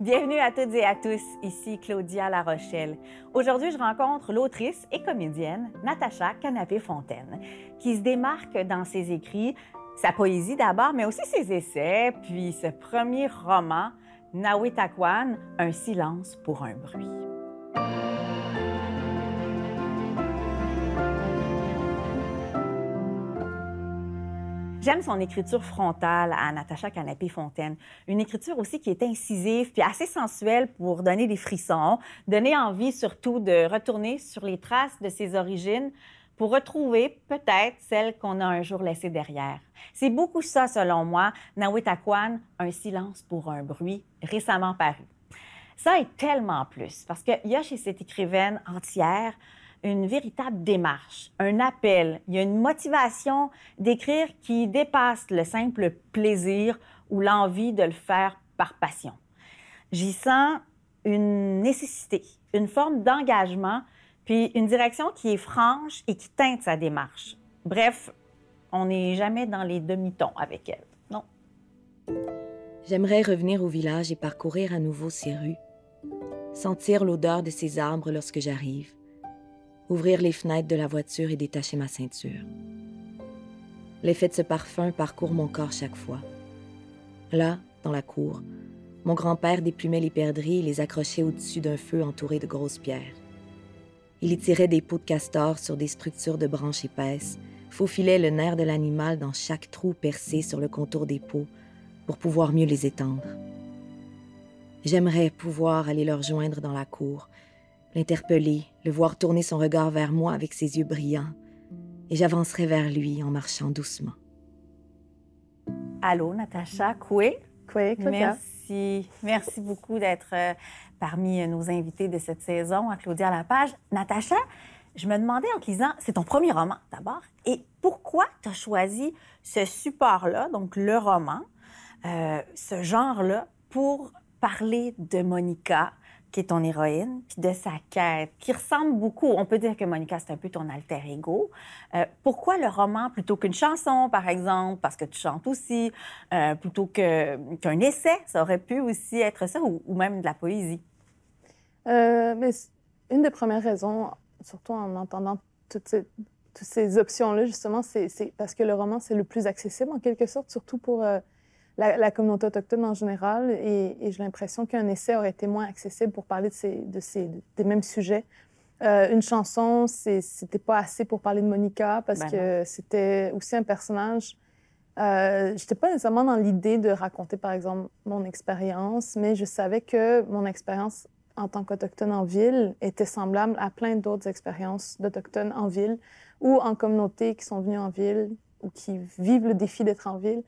Bienvenue à toutes et à tous, ici Claudia La Rochelle. Aujourd'hui, je rencontre l'autrice et comédienne Natacha Canapé-Fontaine, qui se démarque dans ses écrits, sa poésie d'abord, mais aussi ses essais, puis ce premier roman, Nawitakwan, Un silence pour un bruit. J'aime son écriture frontale à Natacha Canapé-Fontaine. Une écriture aussi qui est incisive puis assez sensuelle pour donner des frissons, donner envie surtout de retourner sur les traces de ses origines pour retrouver peut-être celles qu'on a un jour laissées derrière. C'est beaucoup ça, selon moi, Nawitakwan, Un silence pour un bruit, récemment paru. Ça est tellement plus, parce qu'il y a chez cette écrivaine entière une véritable démarche, un appel. Il y a une motivation d'écrire qui dépasse le simple plaisir ou l'envie de le faire par passion. J'y sens une nécessité, une forme d'engagement, puis une direction qui est franche et qui teinte sa démarche. Bref, on n'est jamais dans les demi-tons avec elle, non. J'aimerais revenir au village et parcourir à nouveau ses rues, sentir l'odeur de ses arbres lorsque j'arrive, ouvrir les fenêtres de la voiture et détacher ma ceinture. L'effet de ce parfum parcourt mon corps chaque fois. Là, dans la cour, mon grand-père déplumait les perdrix et les accrochait au-dessus d'un feu entouré de grosses pierres. Il y tirait des pots de castor sur des structures de branches épaisses, faufilait le nerf de l'animal dans chaque trou percé sur le contour des pots pour pouvoir mieux les étendre. J'aimerais pouvoir aller leur joindre dans la cour, l'interpeller, le voir tourner son regard vers moi avec ses yeux brillants, et j'avancerai vers lui en marchant doucement. Allô, Natacha Coué? Coué, Merci. Merci beaucoup d'être euh, parmi nos invités de cette saison à Claudia Lapage. Natacha, je me demandais en te lisant, c'est ton premier roman d'abord, et pourquoi tu as choisi ce support-là, donc le roman, euh, ce genre-là, pour parler de Monica, qui est ton héroïne, puis de sa quête, qui ressemble beaucoup. On peut dire que Monica, c'est un peu ton alter ego. Euh, pourquoi le roman plutôt qu'une chanson, par exemple, parce que tu chantes aussi, euh, plutôt qu'un essai, ça aurait pu aussi être ça, ou, même de la poésie? Euh, mais une des premières raisons, surtout en entendant toutes ces, toutes ces options-là, justement, c'est parce que le roman, c'est le plus accessible en quelque sorte, surtout pour la, communauté autochtone en général. Et, j'ai l'impression qu'un essai aurait été moins accessible pour parler de ces, de ces, des mêmes sujets. Euh, une chanson, c'était pas assez pour parler de Monica parce ben que c'était aussi un personnage. Euh, j'étais pas nécessairement dans l'idée de raconter, par exemple, mon expérience, mais je savais que mon expérience en tant qu'Autochtone en ville était semblable à plein d'autres expériences d'Autochtones en ville ou en communauté qui sont venus en ville ou qui vivent le défi d'être en ville.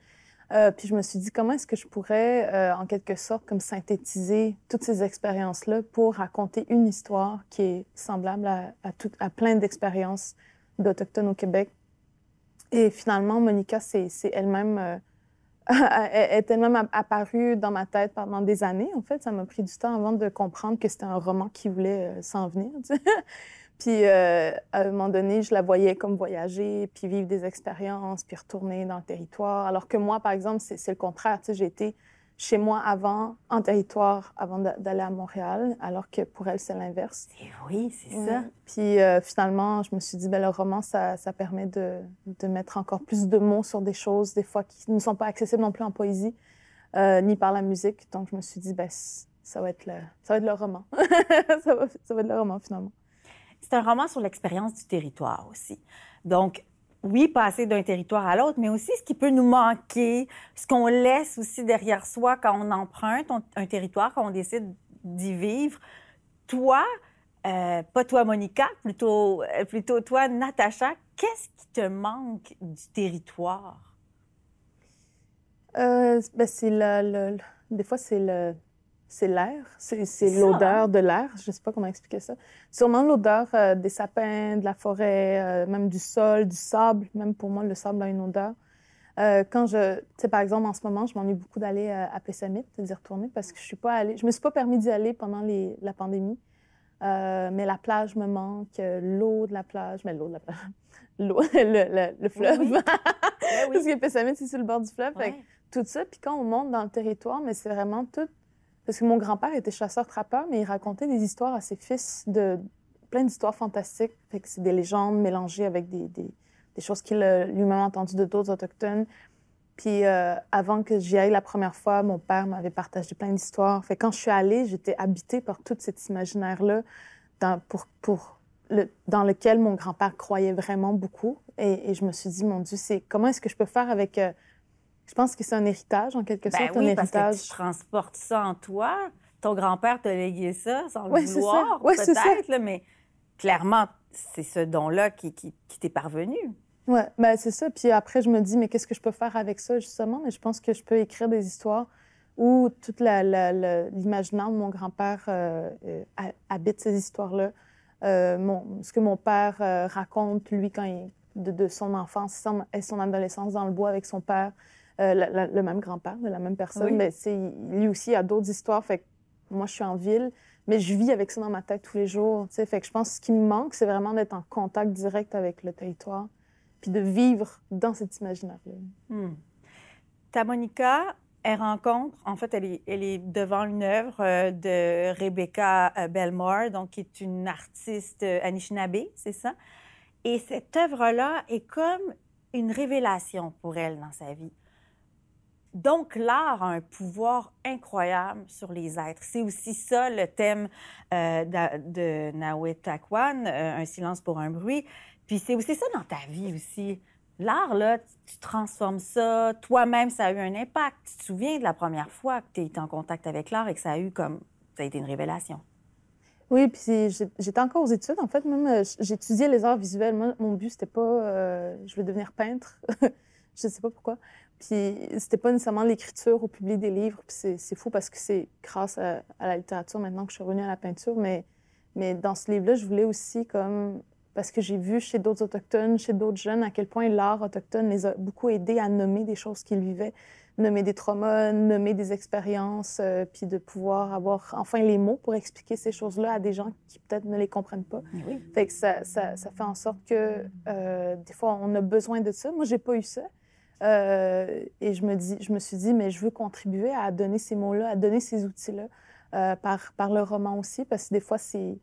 Euh, puis je me suis dit, comment est-ce que je pourrais, euh, en quelque sorte, comme synthétiser toutes ces expériences-là pour raconter une histoire qui est semblable à, à, plein d'expériences d'Autochtones au Québec? Et finalement, Monica, c'est elle-même... Euh, est elle-même apparue dans ma tête pendant des années. En fait, ça m'a pris du temps avant de comprendre que c'était un roman qui voulait s'en venir. Puis euh, à un moment donné, je la voyais comme voyager, puis vivre des expériences, puis retourner dans le territoire. Alors que moi, par exemple, c'est le contraire. Tu sais, j'ai été chez moi avant, en territoire, avant d'aller à Montréal, alors que pour elle, c'est l'inverse. Oui, c'est ça. Puis euh, finalement, je me suis dit, ben, le roman, ça, ça permet de, de, mettre encore plus de mots sur des choses, des fois, qui ne sont pas accessibles non plus en poésie, euh, ni par la musique. Donc, je me suis dit, ben, ça va être le, ça va être le roman. ça, va, ça va être le roman, finalement. C'est un roman sur l'expérience du territoire aussi. Donc, oui, passer d'un territoire à l'autre, mais aussi ce qui peut nous manquer, ce qu'on laisse aussi derrière soi quand on emprunte un territoire, quand on décide d'y vivre. Toi, euh, pas toi, Monica, plutôt, euh, plutôt toi, Natacha, qu'est-ce qui te manque du territoire? Euh, ben c'est le, Des fois, c'est le c'est l'air, c'est l'odeur hein? de l'air. Je ne sais pas comment expliquer ça. Sûrement l'odeur euh, des sapins, de la forêt, euh, même du sol, du sable. Même pour moi, le sable a une odeur. Euh, quand je, tu sais, par exemple, en ce moment, je m'ennuie beaucoup d'aller à Pessamit, d'y retourner parce que je suis pas allée, je me suis pas permis d'y aller pendant les, la pandémie. Mais la plage me manque, l'eau de la plage, mais l'eau de la plage, l'eau, le, le, fleuve. Oui, oui. Parce que Pessamit, c'est sur le bord du fleuve. tout ça, puis quand on monte dans le territoire, mais c'est vraiment tout. Parce que mon grand-père était chasseur-trappeur, mais il racontait des histoires à ses fils, de plein d'histoires fantastiques. C'est des légendes mélangées avec des, choses qu'il a lui-même entendues de d'autres autochtones. Puis euh, avant que j'y aille la première fois, mon père m'avait partagé plein d'histoires. Quand je suis allée, j'étais habitée par tout cet imaginaire-là dans lequel mon grand-père croyait vraiment beaucoup. Et, je me suis dit, mon Dieu, c'est comment est-ce que je peux faire avec... Euh, je pense que c'est un héritage, en quelque ben sorte, oui, un parce héritage? Que tu transportes ça en toi. Ton grand-père t'a légué ça sans le vouloir, peut-être, mais clairement, c'est ce don-là qui, qui, qui t'est parvenu. Oui, ben c'est ça. Puis après, je me dis, mais qu'est-ce que je peux faire avec ça, justement? Mais je pense que je peux écrire des histoires où toute l'imaginaire de mon grand-père euh, euh, habite ces histoires-là. Euh, ce que mon père raconte, lui, quand il, de, son enfance et son adolescence dans le bois avec son père, le même grand-père de la même personne, mais lui aussi a d'autres histoires. Fait que moi, je suis en ville, mais je vis avec ça dans ma tête tous les jours. Fait que je pense que ce qui me manque, c'est vraiment d'être en contact direct avec le territoire puis de vivre dans cet imaginaire-là. Hmm. Ta Monica, elle rencontre, en fait, elle est, elle est devant une œuvre euh, de Rebecca euh, Belmore, donc qui est une artiste euh, Anishinaabe, c'est ça? Et cette œuvre-là est comme une révélation pour elle dans sa vie. Donc, l'art a un pouvoir incroyable sur les êtres. C'est aussi ça le thème de, de Nawet Takwan, Un silence pour un bruit. Puis c'est aussi ça dans ta vie aussi. L'art, là, tu transformes ça. Toi-même, ça a eu un impact. Tu te souviens de la première fois que tu été en contact avec l'art et que ça a eu comme. Ça a été une révélation? Oui, puis j'étais encore aux études. En fait, même, euh, j'étudiais les arts visuels. Moi, mon but, c'était pas. Euh, je veux devenir peintre. je sais pas pourquoi. Puis c'était pas nécessairement l'écriture ou publier des livres. Puis c'est fou parce que c'est grâce à, à, la littérature maintenant que je suis revenue à la peinture. Mais, mais dans ce livre-là, je voulais aussi comme parce que j'ai vu chez d'autres Autochtones, chez d'autres jeunes, à quel point l'art autochtone les a beaucoup aidés à nommer des choses qu'ils vivaient, nommer des traumas, nommer des expériences, euh, puis de pouvoir avoir enfin les mots pour expliquer ces choses-là à des gens qui peut-être ne les comprennent pas. Oui. Fait que ça, ça, ça, fait en sorte que euh, des fois, on a besoin de ça. Moi, j'ai pas eu ça. Euh, et je me, dis, je me suis dit, mais je veux contribuer à donner ces mots-là, à donner ces outils-là par, par le roman aussi, parce que des fois, c'est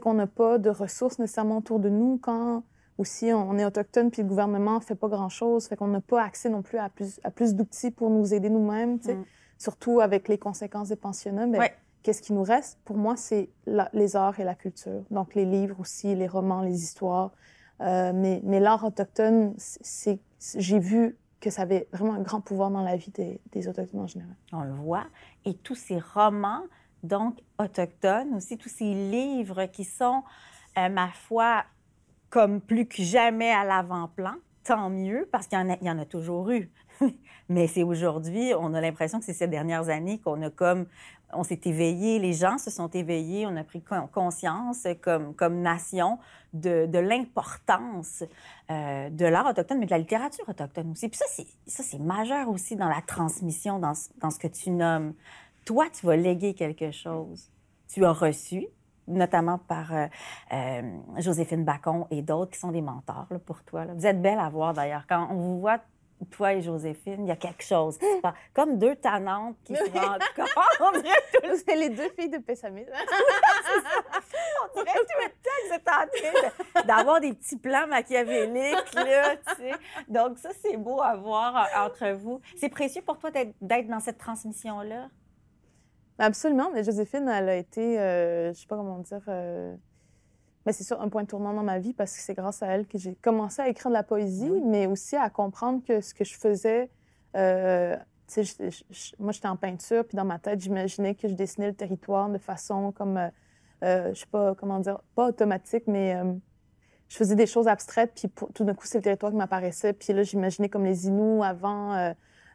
qu'on n'a pas de ressources nécessairement autour de nous quand aussi on est autochtone puis le gouvernement fait pas grand-chose, fait qu'on n'a pas accès non plus à plus, à plus d'outils pour nous aider nous-mêmes, mm. surtout avec les conséquences des pensionnats. Ben, qu'est-ce qui nous reste? Pour moi, c'est les arts et la culture. Donc les livres aussi, les romans, les histoires. Euh, mais mais l'art autochtone, c'est, j'ai vu que ça avait vraiment un grand pouvoir dans la vie des, Autochtones en général. On le voit. Et tous ces romans, donc autochtones, aussi tous ces livres qui sont, euh, ma foi, comme plus que jamais à l'avant-plan. Tant mieux, parce qu'il y, y, en a toujours eu. Mais c'est aujourd'hui, on a l'impression que c'est ces dernières années qu'on a comme, on s'est éveillé, les gens se sont éveillés, on a pris conscience comme, comme nation de, l'importance euh, de l'art autochtone, mais de la littérature autochtone aussi. Puis ça, c'est, ça, c'est majeur aussi dans la transmission, dans, dans ce que tu nommes toi, tu vas léguer quelque chose. Tu as reçu, notamment par euh, euh, Joséphine Bacon et d'autres qui sont des mentors pour toi. Vous êtes belle à voir d'ailleurs. Quand on vous voit, toi et Joséphine, il y a quelque chose qui se passe. Comme deux tannantes qui se rendent compte. C'est les deux filles de Pessamit. on dirait le que vous êtes en train d'avoir des petits plans machiavéliques, là, tu sais. Donc ça, c'est beau à voir euh, entre vous. C'est précieux pour toi d'être dans cette transmission-là? Absolument, mais Joséphine, elle a été, euh, je sais pas comment dire, euh, mais c'est sûr un point tournant dans ma vie parce que c'est grâce à elle que j'ai commencé à écrire de la poésie, mais aussi à comprendre que ce que je faisais, euh, moi j'étais en peinture, puis dans ma tête, j'imaginais que je dessinais le territoire de façon comme, je sais pas comment dire, pas automatique, mais je faisais des choses abstraites, puis tout d'un coup, c'est le territoire qui m'apparaissait, puis là, j'imaginais comme les Inuits avant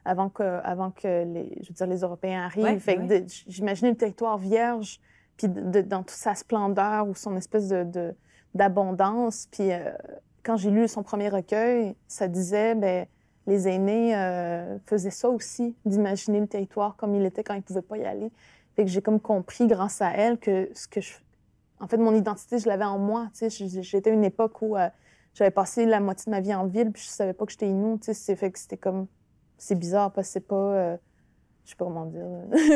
avant que, avant que les, je veux dire, les Européens arrivent. j'imaginais le territoire vierge, puis dans toute sa splendeur ou son espèce de, d'abondance. Puis euh, quand j'ai lu son premier recueil, ça disait, ben les aînés euh, faisaient ça aussi, d'imaginer le territoire comme il était quand ils pouvaient pas y aller. Fait que j'ai comme compris grâce à elle que ce que je, en fait, mon identité, je l'avais en moi. J'étais une époque où euh, j'avais passé la moitié de ma vie en ville, puis je savais pas que j'étais Inou. C'est fait que c'était comme. C'est bizarre parce que c'est pas. Euh, je sais pas comment dire.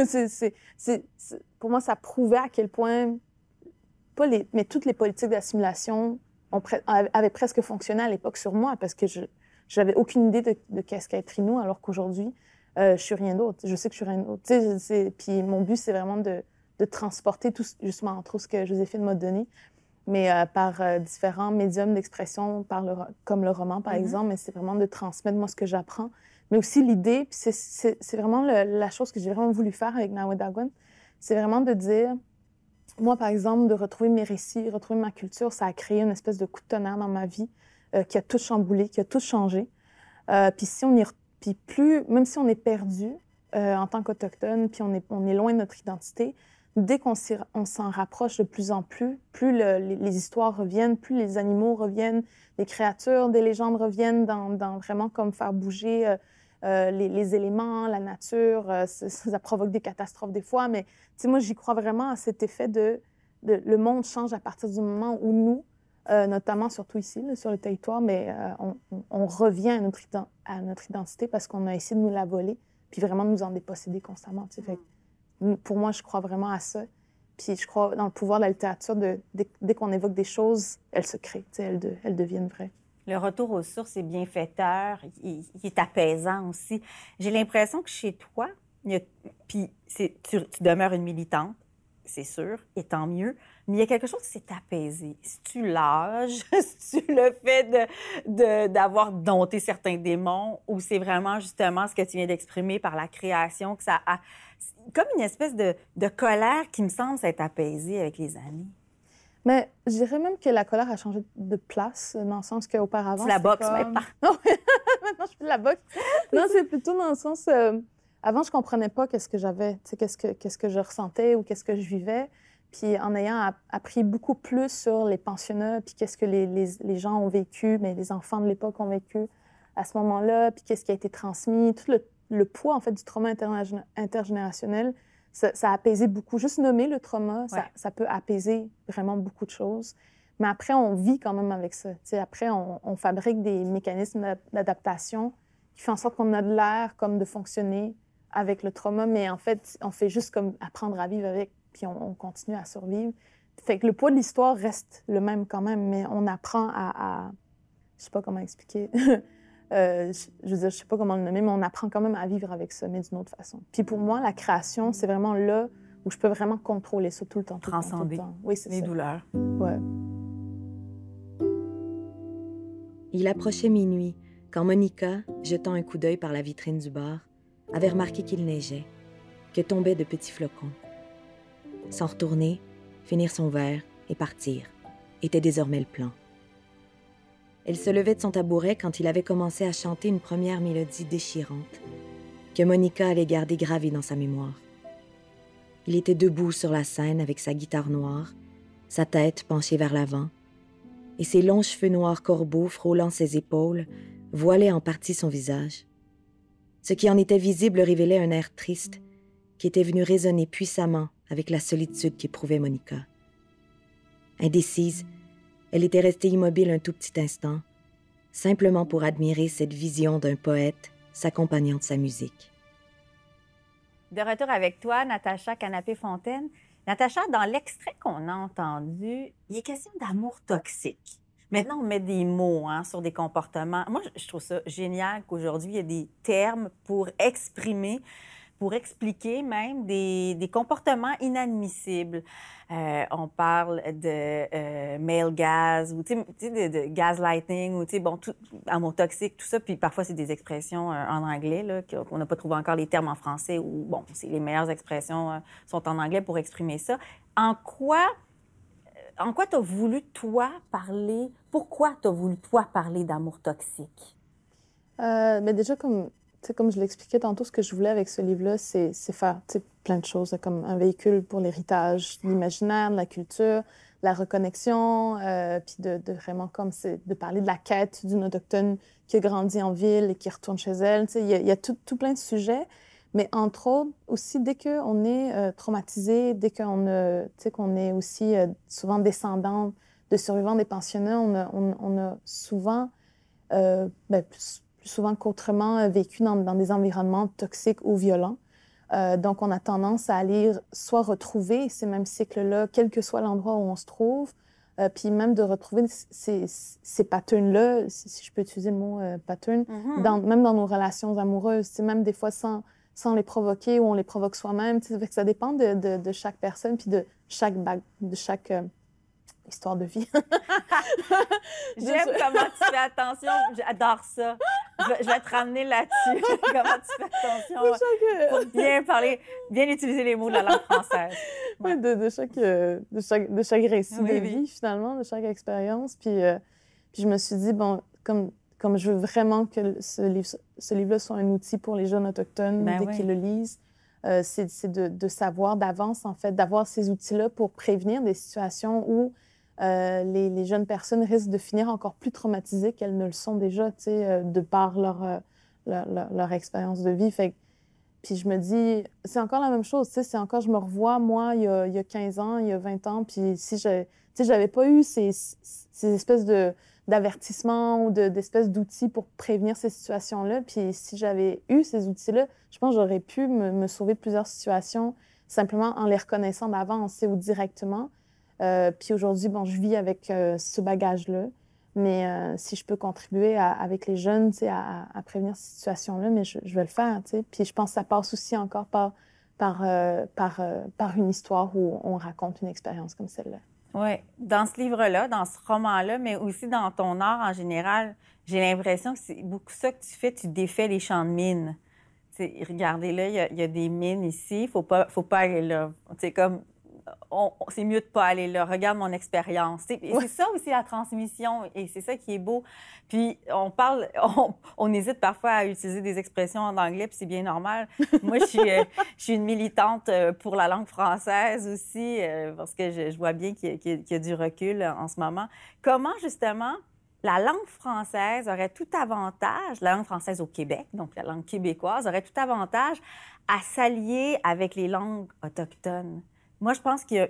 c'est, pour moi, ça prouvait à quel point. Pas les, mais toutes les politiques d'assimilation avaient presque fonctionné à l'époque sur moi parce que je j'avais aucune idée de, de qu'est-ce qu'être Inou, alors qu'aujourd'hui, euh, je suis rien d'autre. Je sais que je suis rien d'autre. Puis mon but, c'est vraiment de, de transporter tout, justement, entre autres, ce que Joséphine m'a donné, mais euh, par euh, différents médiums d'expression, par le, comme le roman, par mm-hmm. exemple, mais c'est vraiment de transmettre, moi, ce que j'apprends. Mais aussi l'idée, puis c'est vraiment la chose que j'ai vraiment voulu faire avec Nawedagwan, c'est vraiment de dire, moi, par exemple, de retrouver mes récits, retrouver ma culture, ça a créé une espèce de coup de tonnerre dans ma vie euh, qui a tout chamboulé, qui a tout changé. puis si on y... Puis plus, même si on est perdu en tant qu'Autochtone, puis on est, on est loin de notre identité, dès qu'on s'en rapproche de plus en plus, plus les, histoires reviennent, plus les animaux reviennent, les créatures, des légendes reviennent dans, vraiment comme faire bouger euh, euh, les, éléments, la nature. Euh, ça, provoque des catastrophes des fois, mais moi, j'y crois vraiment à cet effet de, le monde change à partir du moment où nous, notamment surtout ici, sur le territoire, mais on, revient à notre, à notre identité parce qu'on a essayé de nous la voler, puis vraiment nous en déposséder constamment. Fait pour moi, je crois vraiment à ça. Puis je crois dans le pouvoir de la littérature, de, dès, qu'on évoque des choses, elles se créent, elles, de, elles deviennent vraies. Le retour aux sources est bienfaiteur, il, est apaisant aussi. J'ai l'impression que chez toi, puis tu, demeures une militante, c'est sûr, et tant mieux, mais il y a quelque chose qui s'est apaisé. Si tu l'âge, si tu le fait d'avoir de, dompté certains démons, ou c'est vraiment justement ce que tu viens d'exprimer par la création, que ça a comme une espèce de, de colère qui me semble s'être apaisée avec les années. Mais je dirais même que la colère a changé de place, dans le sens qu'auparavant. C'est la boxe maintenant. maintenant, je fais de la boxe. non, c'est plutôt dans le sens. Euh, avant, je comprenais pas qu'est-ce que j'avais, qu'est-ce que, qu'est-ce que je ressentais ou qu'est-ce que je vivais. Puis en ayant appris beaucoup plus sur les pensionnats, puis qu'est-ce que les, les, les, gens ont vécu, mais les enfants de l'époque ont vécu à ce moment-là, puis qu'est-ce qui a été transmis, tout le le poids en fait du trauma intergénérationnel, ça, a apaisé beaucoup. Juste nommer le trauma, ça, peut apaiser vraiment beaucoup de choses. Mais après, on vit quand même avec ça. après, on, fabrique des mécanismes d'adaptation qui font en sorte qu'on a de l'air comme de fonctionner avec le trauma, mais en fait, on fait juste comme apprendre à vivre avec, puis on, continue à survivre. Fait que le poids de l'histoire reste le même quand même, mais on apprend à, à je sais pas comment expliquer. Euh, je veux dire, je sais pas comment le nommer, mais on apprend quand même à vivre avec ça, mais d'une autre façon. Puis pour moi, la création, c'est vraiment là où je peux vraiment contrôler ça tout le temps. Transcender Oui, c'est les douleurs. Ouais. Il approchait minuit quand Monica, jetant un coup d'œil par la vitrine du bar, avait remarqué qu'il neigeait, que tombaient de petits flocons. S'en retourner, finir son verre et partir était désormais le plan. Elle se levait de son tabouret quand il avait commencé à chanter une première mélodie déchirante que Monica allait garder gravée dans sa mémoire. Il était debout sur la scène avec sa guitare noire, sa tête penchée vers l'avant, et ses longs cheveux noirs corbeaux frôlant ses épaules voilaient en partie son visage. Ce qui en était visible révélait un air triste qui était venu résonner puissamment avec la solitude qu'éprouvait Monica. Indécise, elle était restée immobile un tout petit instant, simplement pour admirer cette vision d'un poète s'accompagnant de sa musique. De retour avec toi, Natacha Canapé-Fontaine. Natacha, dans l'extrait qu'on a entendu, il est question d'amour toxique. Maintenant, on met des mots hein, sur des comportements. Moi, je trouve ça génial qu'aujourd'hui, il y ait des termes pour exprimer pour expliquer même des, des comportements inadmissibles. Euh, on parle de euh, male gas ou de, de gaslighting ou bon tout amour toxique tout ça puis parfois c'est des expressions euh, en anglais là qu'on n'a pas trouvé encore les termes en français ou bon les meilleures expressions euh, sont en anglais pour exprimer ça. En quoi en quoi tu as voulu toi parler? Pourquoi tu as voulu toi parler d'amour toxique? Mais déjà comme comme je l'expliquais tantôt, ce que je voulais avec ce livre-là, c'est faire plein de choses, comme un véhicule pour l'héritage, l'imaginaire, la culture, la reconnexion, euh, puis de, vraiment comme de parler de la quête d'une autochtone qui a grandi en ville et qui retourne chez elle. Il y, a, tout, plein de sujets. Mais entre autres, aussi, dès qu'on est euh, traumatisé, dès qu'on qu'on est aussi euh, souvent descendant de survivants des pensionnats, on a, souvent, euh, ben, plus, souvent qu'autrement, vécu dans, dans, des environnements toxiques ou violents. donc, on a tendance à aller soit retrouver ces mêmes cycles-là, quel que soit l'endroit où on se trouve, puis même de retrouver ces, ces patterns-là, si, je peux utiliser le mot pattern, mm-hmm. dans, même dans nos relations amoureuses, c'est même des fois sans sans les provoquer ou on les provoque soi-même. Ça dépend de, de, de, chaque personne puis de chaque, de chaque euh, histoire de vie. J'aime comment tu fais attention. J'adore ça. Je, vais te ramener là-dessus. comment tu fais attention? Euh, pour bien parler, bien utiliser les mots de la langue française. Oui, de, chaque, euh, de, chaque, de chaque récit de vie, finalement, de chaque expérience. Puis, puis je me suis dit, bon, comme comme je veux vraiment que ce livre, ce livre-là soit un outil pour les jeunes autochtones ben dès qu'ils le lisent, euh, c'est de, de, savoir d'avance, en fait, d'avoir ces outils-là pour prévenir des situations où euh, les, jeunes personnes risquent de finir encore plus traumatisées qu'elles ne le sont déjà, tu sais, euh, de par leur, leur, leur, expérience de vie. Puis je me dis, c'est encore la même chose, tu sais, c'est encore, je me revois, moi, il y, a, il y a 15 ans, il y a 20 ans, puis si je, tu sais, j'avais pas eu ces, ces espèces de d'avertissement ou d'espèces d'outils pour prévenir ces situations-là. Puis si j'avais eu ces outils-là, je pense que j'aurais pu me, sauver de plusieurs situations simplement en les reconnaissant d'avance ou directement. Euh, puis aujourd'hui, bon, je vis avec euh, ce bagage-là. Mais euh, si je peux contribuer avec les jeunes à, à, prévenir ces situations-là, mais je, vais le faire. sais. Puis je pense que ça passe aussi encore par, par, par, par une histoire où on raconte une expérience comme celle-là. Oui, dans ce livre-là, dans ce roman-là, mais aussi dans ton art en général, j'ai l'impression que c'est beaucoup ça que tu fais, tu défais les champs de mines. regardez là, il y, a des mines ici, faut pas, faut pas aller là. C'est comme c'est mieux de pas aller là. Regarde mon expérience. C'est ça aussi la transmission et c'est ça qui est beau. Puis on parle, on, hésite parfois à utiliser des expressions en anglais, puis c'est bien normal. Moi, je suis, euh, je suis une militante euh, pour la langue française aussi euh, parce que je, vois bien qu'il y, y, a du recul en ce moment. Comment justement la langue française aurait tout avantage, la langue française au Québec, donc la langue québécoise, aurait tout avantage à s'allier avec les langues autochtones? Moi, je pense qu'il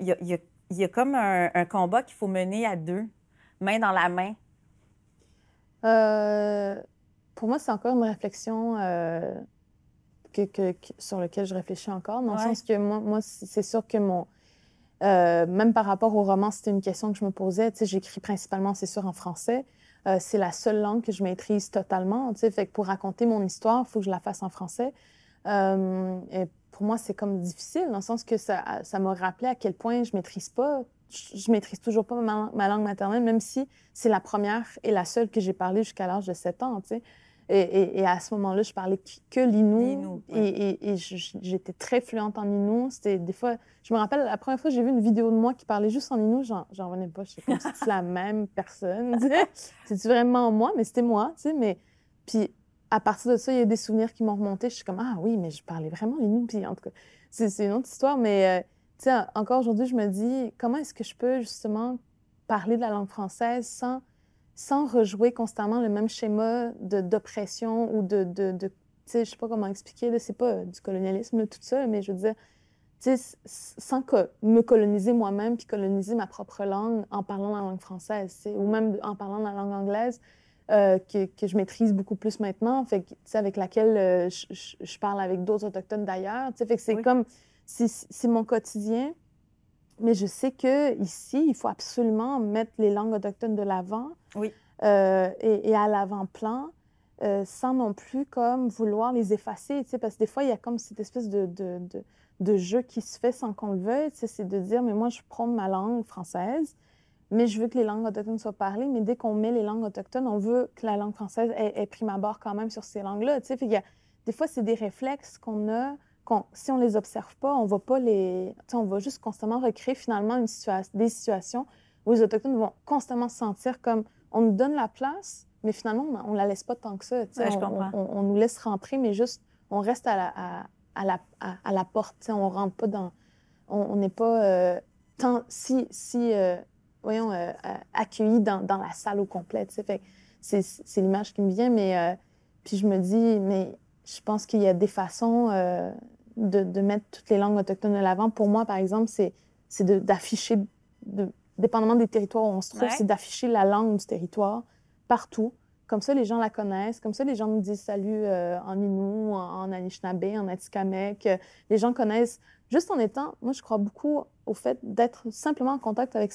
y, a comme un, combat qu'il faut mener à deux, main dans la main. Euh, pour moi, c'est encore une réflexion euh, sur laquelle je réfléchis encore, dans le sens que moi, c'est sûr que mon. Euh, même par rapport au roman, c'était une question que je me posais. Tu sais, j'écris principalement, c'est sûr, en français. c'est la seule langue que je maîtrise totalement. Tu sais, fait que pour raconter mon histoire, il faut que je la fasse en français. et pour moi, c'est comme difficile, dans le sens que ça, ça m'a rappelé à quel point je maîtrise pas, je, maîtrise toujours pas ma, langue maternelle, même si c'est la première et la seule que j'ai parlé jusqu'à l'âge de 7 ans, tu sais. Et, et, à ce moment-là, je parlais que l'inou. Et, et j'étais très fluente en inou. C'était des fois, je me rappelle, la première fois que j'ai vu une vidéo de moi qui parlait juste en inou, j'en revenais pas. Je sais comme si c'était la même personne. C'est vraiment moi, mais c'était moi, tu sais. Mais puis à partir de ça, il y a des souvenirs qui m'ont remonté. Je suis comme, ah oui, mais je parlais vraiment les Puis en tout cas, c'est une autre histoire. Mais, euh, encore aujourd'hui, je me dis, comment est-ce que je peux justement parler de la langue française sans, sans rejouer constamment le même schéma d'oppression ou de, de, de je sais pas comment expliquer, c'est pas du colonialisme, tout ça, mais je veux dire, sans que, me coloniser moi-même puis coloniser ma propre langue en parlant la langue française, ou même en parlant la langue anglaise. Euh, que, que, je maîtrise beaucoup plus maintenant, fait que, avec laquelle euh, je, je, parle avec d'autres autochtones d'ailleurs. Fait que c'est comme, c'est mon quotidien, mais je sais que ici, il faut absolument mettre les langues autochtones de l'avant oui. euh, et, et, à l'avant-plan, sans non plus comme vouloir les effacer, parce que des fois, il y a comme cette espèce de, de, de, de jeu qui se fait sans qu'on le veuille, c'est de dire, mais moi, je prends ma langue française, mais je veux que les langues autochtones soient parlées. Mais dès qu'on met les langues autochtones, on veut que la langue française ait, ait prime abord quand même sur ces langues-là. Tu sais, des fois, c'est des réflexes qu'on a. si on les observe pas, on va pas les. Tu sais, on va juste constamment recréer finalement une des situations où les autochtones vont constamment se sentir comme on nous donne la place, mais finalement on, ne la laisse pas tant que ça. Tu sais, on, on, nous laisse rentrer, mais juste on reste à la, à, la, à, la porte. Tu sais, on rentre pas dans. On n'est pas euh, tant si si euh, voyons, euh, euh, accueillis dans, dans, la salle au complet. C'est l'image qui me vient, mais euh, puis je me dis, mais je pense qu'il y a des façons euh, de, de, mettre toutes les langues autochtones de l'avant. Pour moi, par exemple, c'est d'afficher, de, dépendamment des territoires où on se trouve, c'est d'afficher la langue du territoire partout. Comme ça, les gens la connaissent. Comme ça, les gens nous disent salut en Innu, en, en Anishinaabe, en Atikamek. Les gens connaissent juste en étant, moi, je crois beaucoup au fait d'être simplement en contact avec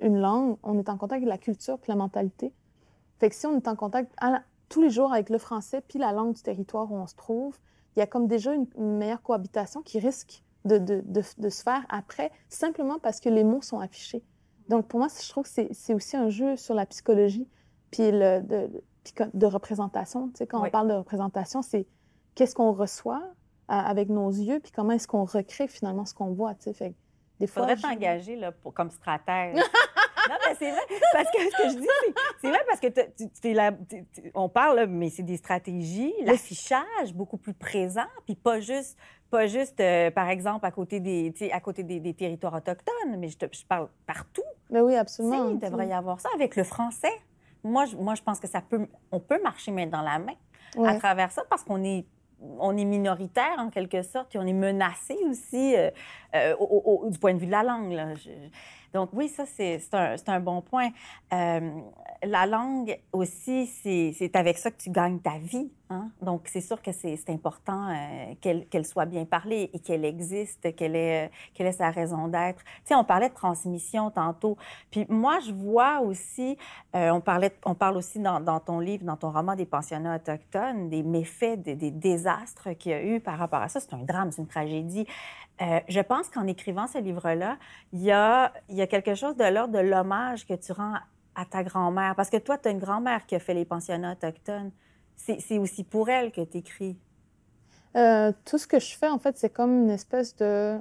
une langue. On est en contact avec la culture puis la mentalité. Fait que si on est en contact tous les jours avec le français puis la langue du territoire où on se trouve, il y a comme déjà une, meilleure cohabitation qui risque de, de, de, se faire après, simplement parce que les mots sont affichés. Donc, pour moi, je trouve que c'est aussi un jeu sur la psychologie puis le, de, de représentation. Tu sais, quand on parle de représentation, c'est qu'est-ce qu'on reçoit euh, avec nos yeux, puis comment est-ce qu'on recrée finalement ce qu'on voit. Tu sais. Fait des fois, faudrait t'engager là, pour, comme stratège. non, mais c'est vrai. Parce que ce que je dis, c'est vrai parce que tu, là, on parle, mais c'est des stratégies, l'affichage beaucoup plus présent, puis pas juste, pas juste euh, par exemple, à côté des, à côté des, territoires autochtones, mais je, te, je parle partout. Mais oui, absolument. il devrait y avoir ça avec le français. Moi, je, moi, je pense que ça peut, on peut marcher main dans la main à travers ça parce qu'on est on est minoritaire en quelque sorte, et on est menacé aussi euh, euh, du point de vue de la langue. Donc oui, ça, c'est un, un, bon point. Euh, la langue aussi, c'est avec ça que tu gagnes ta vie. Hein? Donc c'est sûr que c'est important euh, qu'elle soit bien parlée et qu'elle existe, qu'elle ait, qu'elle ait sa raison d'être. Tu sais, on parlait de transmission tantôt. Puis moi, je vois aussi, euh, on, parlait, on parle aussi dans, ton livre, dans ton roman des pensionnats autochtones, des méfaits, des, désastres qu'il y a eu par rapport à ça. C'est un drame, c'est une tragédie. Euh, je pense qu'en écrivant ce livre-là, il y a, y a quelque chose de l'ordre de l'hommage que tu rends à ta grand-mère. Parce que toi, tu as une grand-mère qui a fait les pensionnats autochtones. C'est aussi pour elle que tu écris. Euh, tout ce que je fais, en fait, c'est comme une espèce de.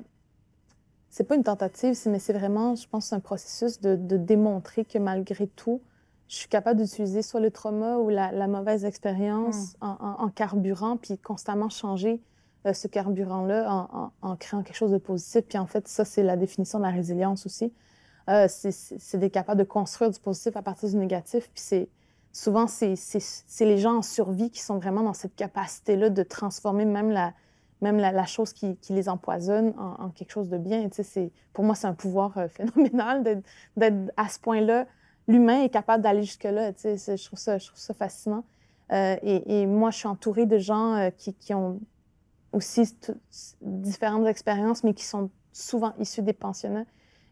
C'est pas une tentative, mais c'est vraiment, je pense, un processus de, démontrer que malgré tout, je suis capable d'utiliser soit le trauma ou la, mauvaise expérience hmm. en, carburant, puis constamment changer euh, ce carburant-là en, créant quelque chose de positif. Puis en fait, ça, c'est la définition de la résilience aussi. Euh, c'est d'être capable de construire du positif à partir du négatif. Puis c'est souvent, c'est les gens en survie qui sont vraiment dans cette capacité-là de transformer même la, même la, chose qui, qui, les empoisonne en, quelque chose de bien. Tu sais, pour moi, c'est un pouvoir euh, phénoménal d'être à ce point-là. L'humain est capable d'aller jusque-là. Tu sais, je, trouve ça, je trouve ça fascinant. et, et, moi, je suis entourée de gens qui, qui, ont aussi différentes expériences, mais qui sont souvent issues des pensionnats.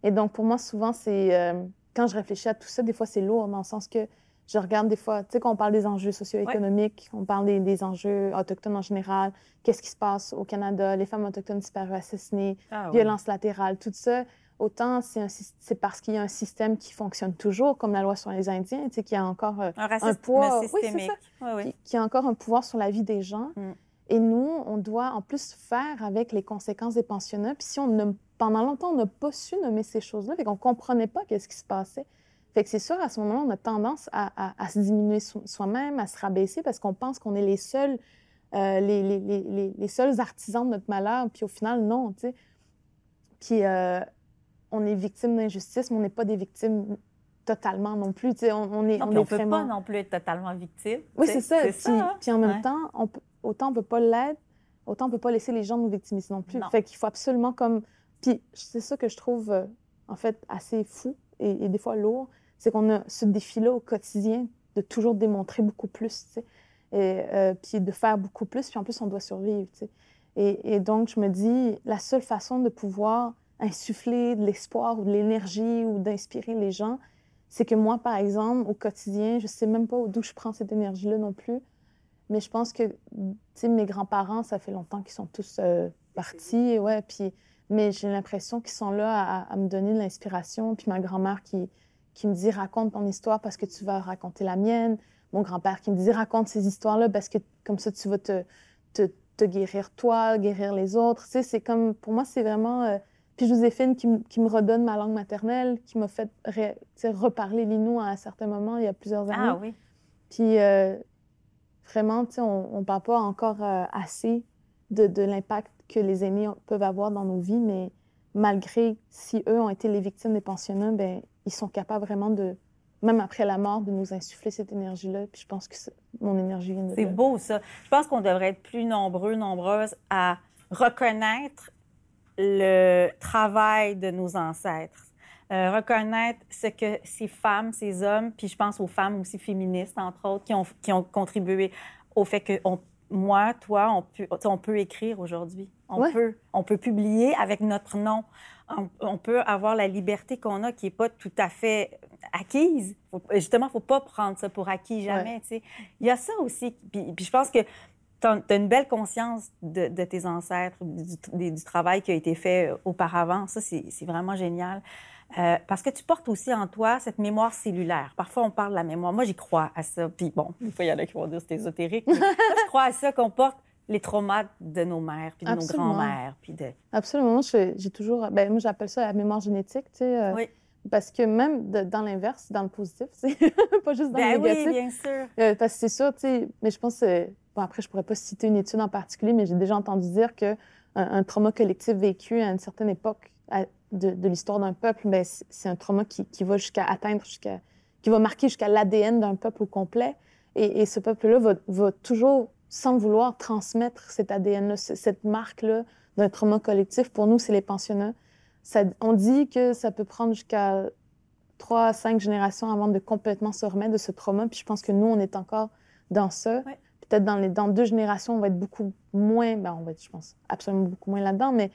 Et donc, pour moi, souvent, c'est euh, quand je réfléchis à tout ça, des fois, c'est lourd dans le sens que je regarde des fois, tu sais, quand on parle des enjeux socio-économiques, on parle des, enjeux autochtones en général, qu'est-ce qui se passe au Canada, les femmes autochtones disparues, assassinées, ah violences latérales, tout ça. Autant c'est parce qu'il y a un système qui fonctionne toujours, comme la loi sur les Indiens, tu sais, qui a encore euh, un, poids, systémique. Oui, qui, a encore un pouvoir sur la vie des gens. Mm. Et nous, on doit en plus faire avec les conséquences des pensionnats. Puis si on ne, pendant longtemps, on n'a pas su nommer ces choses-là, fait qu'on ne comprenait pas qu'est-ce qui se passait. Fait que c'est sûr, à ce moment-là, on a tendance à, à, se diminuer soi-même, à se rabaisser parce qu'on pense qu'on est les seuls, euh, les, les, les, les, seuls artisans de notre malheur. Puis au final, non, tu sais. Puis euh, on est victime d'injustice, mais on n'est pas des victimes totalement non plus. Tu sais, on, on est, on, est on peut pas non plus être totalement victime. Oui, c'est ça. Puis, hein? puis, en même temps, on peut, autant on peut pas l'être, autant on peut pas laisser les gens nous victimiser non plus. Fait qu'il faut absolument comme... Puis c'est ça que je trouve, euh, en fait, assez fou et, des fois lourd, c'est qu'on a ce défi-là au quotidien de toujours démontrer beaucoup plus, tu sais, et euh, puis de faire beaucoup plus, puis en plus, on doit survivre, tu sais. Et, donc, je me dis, la seule façon de pouvoir insuffler de l'espoir ou de l'énergie ou d'inspirer les gens, c'est que moi, par exemple, au quotidien, je sais même pas d'où je prends cette énergie-là non plus, mais je pense que, tu mes grands-parents, ça fait longtemps qu'ils sont tous euh, partis, ouais, puis... Mais j'ai l'impression qu'ils sont là à, me donner de l'inspiration. Puis ma grand-mère qui, qui me dit raconte ton histoire parce que tu vas raconter la mienne. Mon grand-père qui me dit raconte ces histoires-là parce que comme ça tu vas te, te, te guérir toi, guérir les autres. Tu sais, c'est comme pour moi c'est vraiment. Euh... Puis Joséphine qui, qui, me redonne ma langue maternelle, qui m'a fait reparler l'inou à un certain moment il y a plusieurs années. Ah oui. Puis euh, vraiment, on ne parle pas encore euh, assez de, de l'impact que les aînés peuvent avoir dans nos vies, mais malgré si eux ont été les victimes des pensionnats, ben ils sont capables vraiment de, même après la mort, de nous insuffler cette énergie-là. Puis je pense que mon énergie vient de C'est beau, ça. Je pense qu'on devrait être plus nombreux, nombreuses à reconnaître le travail de nos ancêtres. Euh, reconnaître ce que ces femmes, ces hommes, puis je pense aux femmes aussi féministes, entre autres, qui ont, qui ont contribué au fait que on, moi, toi, on peut, on peut écrire aujourd'hui. On, peut, on peut publier avec notre nom. On, peut avoir la liberté qu'on a qui n'est pas tout à fait acquise. justement, il ne faut pas prendre ça pour acquis jamais. Il y a ça aussi. Puis, je pense que tu as, une belle conscience de, tes ancêtres, du, du, travail qui a été fait euh, auparavant. Ça, c'est vraiment génial. Euh, parce que tu portes aussi en toi cette mémoire cellulaire. Parfois, on parle de la mémoire. Moi, j'y crois à ça. Puis bon, des fois, il y en a qui vont dire c'est ésotérique. je crois à ça qu'on porte les traumas de nos mères, puis de nos grands-mères. Puis de... Absolument. J'ai toujours... Ben, moi, j'appelle ça la mémoire génétique, tu sais. Euh, oui. Parce que même dans l'inverse, dans le positif, c'est pas juste dans le négatif. oui, bien sûr. Euh, parce que c'est sûr, tu sais, mais je pense, bon, après, je pourrais pas citer une étude en particulier, mais j'ai déjà entendu dire que un, trauma collectif vécu à une certaine époque de, l'histoire d'un peuple, mais ben, c'est un trauma qui, va jusqu'à atteindre, jusqu'à, qui va marquer jusqu'à l'ADN d'un peuple au complet. Et, ce peuple-là va, toujours, sans vouloir, transmettre cet ADN-là, cette marque-là d'un trauma collectif. Pour nous, c'est les pensionnats. Ça, on dit que ça peut prendre jusqu'à trois à cinq générations avant de complètement se remettre de ce trauma. Puis je pense que nous, on est encore dans ça. Peut-être dans, les, dans deux générations, on va être beaucoup moins, ben on va être, je pense, absolument beaucoup moins là-dedans, mais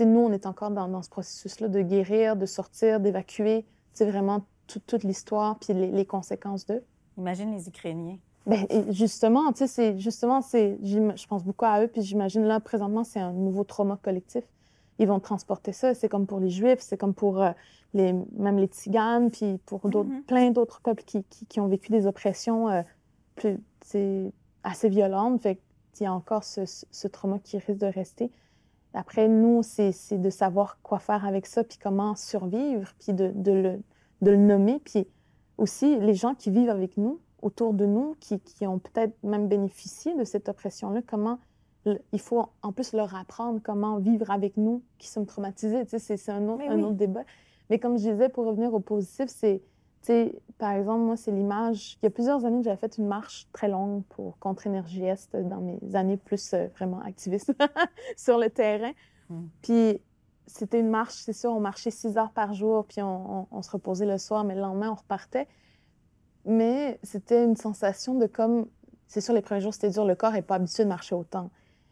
nous, on est encore dans, ce processus-là de guérir, de sortir, d'évacuer vraiment toute l'histoire puis les, conséquences d'eux. Imagine les Ukrainiens. Bien, justement, tu sais, c'est justement, c'est, je pense beaucoup à eux, puis j'imagine là, présentement, c'est un nouveau trauma collectif. Ils vont transporter ça. C'est comme pour les Juifs, c'est comme pour euh, les, même les Tziganes, puis pour d'autres, mm-hmm. plein d'autres peuples qui, qui, ont vécu des oppressions euh, plus, assez violentes. Fait qu'il y a encore ce, ce, trauma qui risque de rester. Après, nous, c'est de savoir quoi faire avec ça, puis comment survivre, puis de, de, le, de, le, nommer. Puis aussi, les gens qui vivent avec nous, autour de nous, qui, qui ont peut-être même bénéficié de cette oppression-là, comment il faut en plus leur apprendre comment vivre avec nous qui sommes traumatisés. Tu sais, c'est un, autre, un autre débat. Mais comme je disais, pour revenir au positif, c'est par exemple, moi, c'est l'image. Il y a plusieurs années, j'avais fait une marche très longue pour contre Énergie Est dans mes années plus euh, vraiment activistes sur le terrain. Hmm. Puis c'était une marche, c'est sûr, on marchait six heures par jour, puis on, se reposait le soir, mais le lendemain, on repartait. Mais c'était une sensation de comme. C'est sûr, les premiers jours, c'était dur, le corps n'est pas habitué de marcher autant.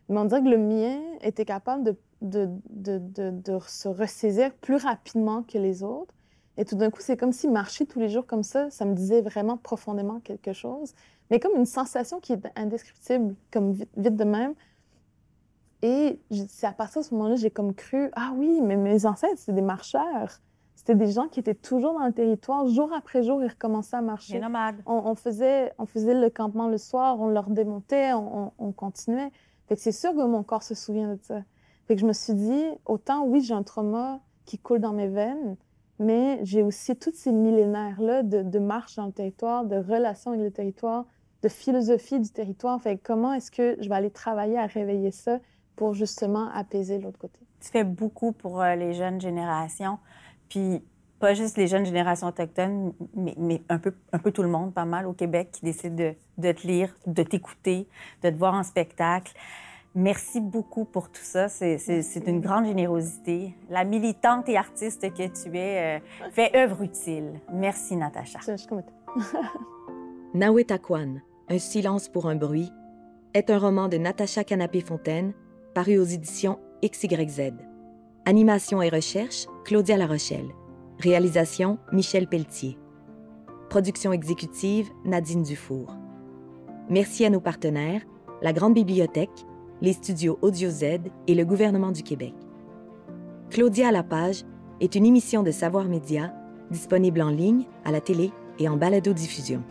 Mais on dirait que le mien était capable de, de, de, de se ressaisir plus rapidement que les autres. Et tout d'un coup, c'est comme si marcher tous les jours comme ça, ça me disait vraiment profondément quelque chose. Mais comme une sensation qui est indescriptible, comme vite, de même. Et c'est à partir de ce moment-là, j'ai comme cru, ah oui, mais mes ancêtres, c'est des marcheurs. C'était des gens qui étaient toujours dans le territoire, jour après jour, ils recommençaient à marcher. Les nomades. On, faisait, on faisait le campement le soir, on leur démontait, on, on continuait. Fait que c'est sûr que mon corps se souvient de ça. Fait que je me suis dit, autant oui, j'ai un trauma qui coule dans mes veines, mais j'ai aussi tous ces millénaires-là de, de, marche dans le territoire, de relations avec le territoire, de philosophie du territoire. Fait comment est-ce que je vais aller travailler à réveiller ça pour justement apaiser l'autre côté? Tu fais beaucoup pour euh, les jeunes générations, puis pas juste les jeunes générations autochtones, mais, mais, un, peu, un peu tout le monde, pas mal au Québec, qui décide de, de te lire, de t'écouter, de te voir en spectacle. Merci beaucoup pour tout ça. C'est une grande générosité. La militante et artiste que tu es euh, fait œuvre utile. Merci, Natacha. Nawetakwan, Un silence pour un bruit, est un roman de Natacha Canapé-Fontaine, paru aux éditions XYZ. Animation et recherche, Claudia Larochelle. Réalisation, Michel Pelletier. Production exécutive, Nadine Dufour. Merci à nos partenaires, la Grande Bibliothèque, les studios Audio Z et le gouvernement du Québec. Claudia à la page est une émission de Savoir Média disponible en ligne, à la télé et en balado-diffusion.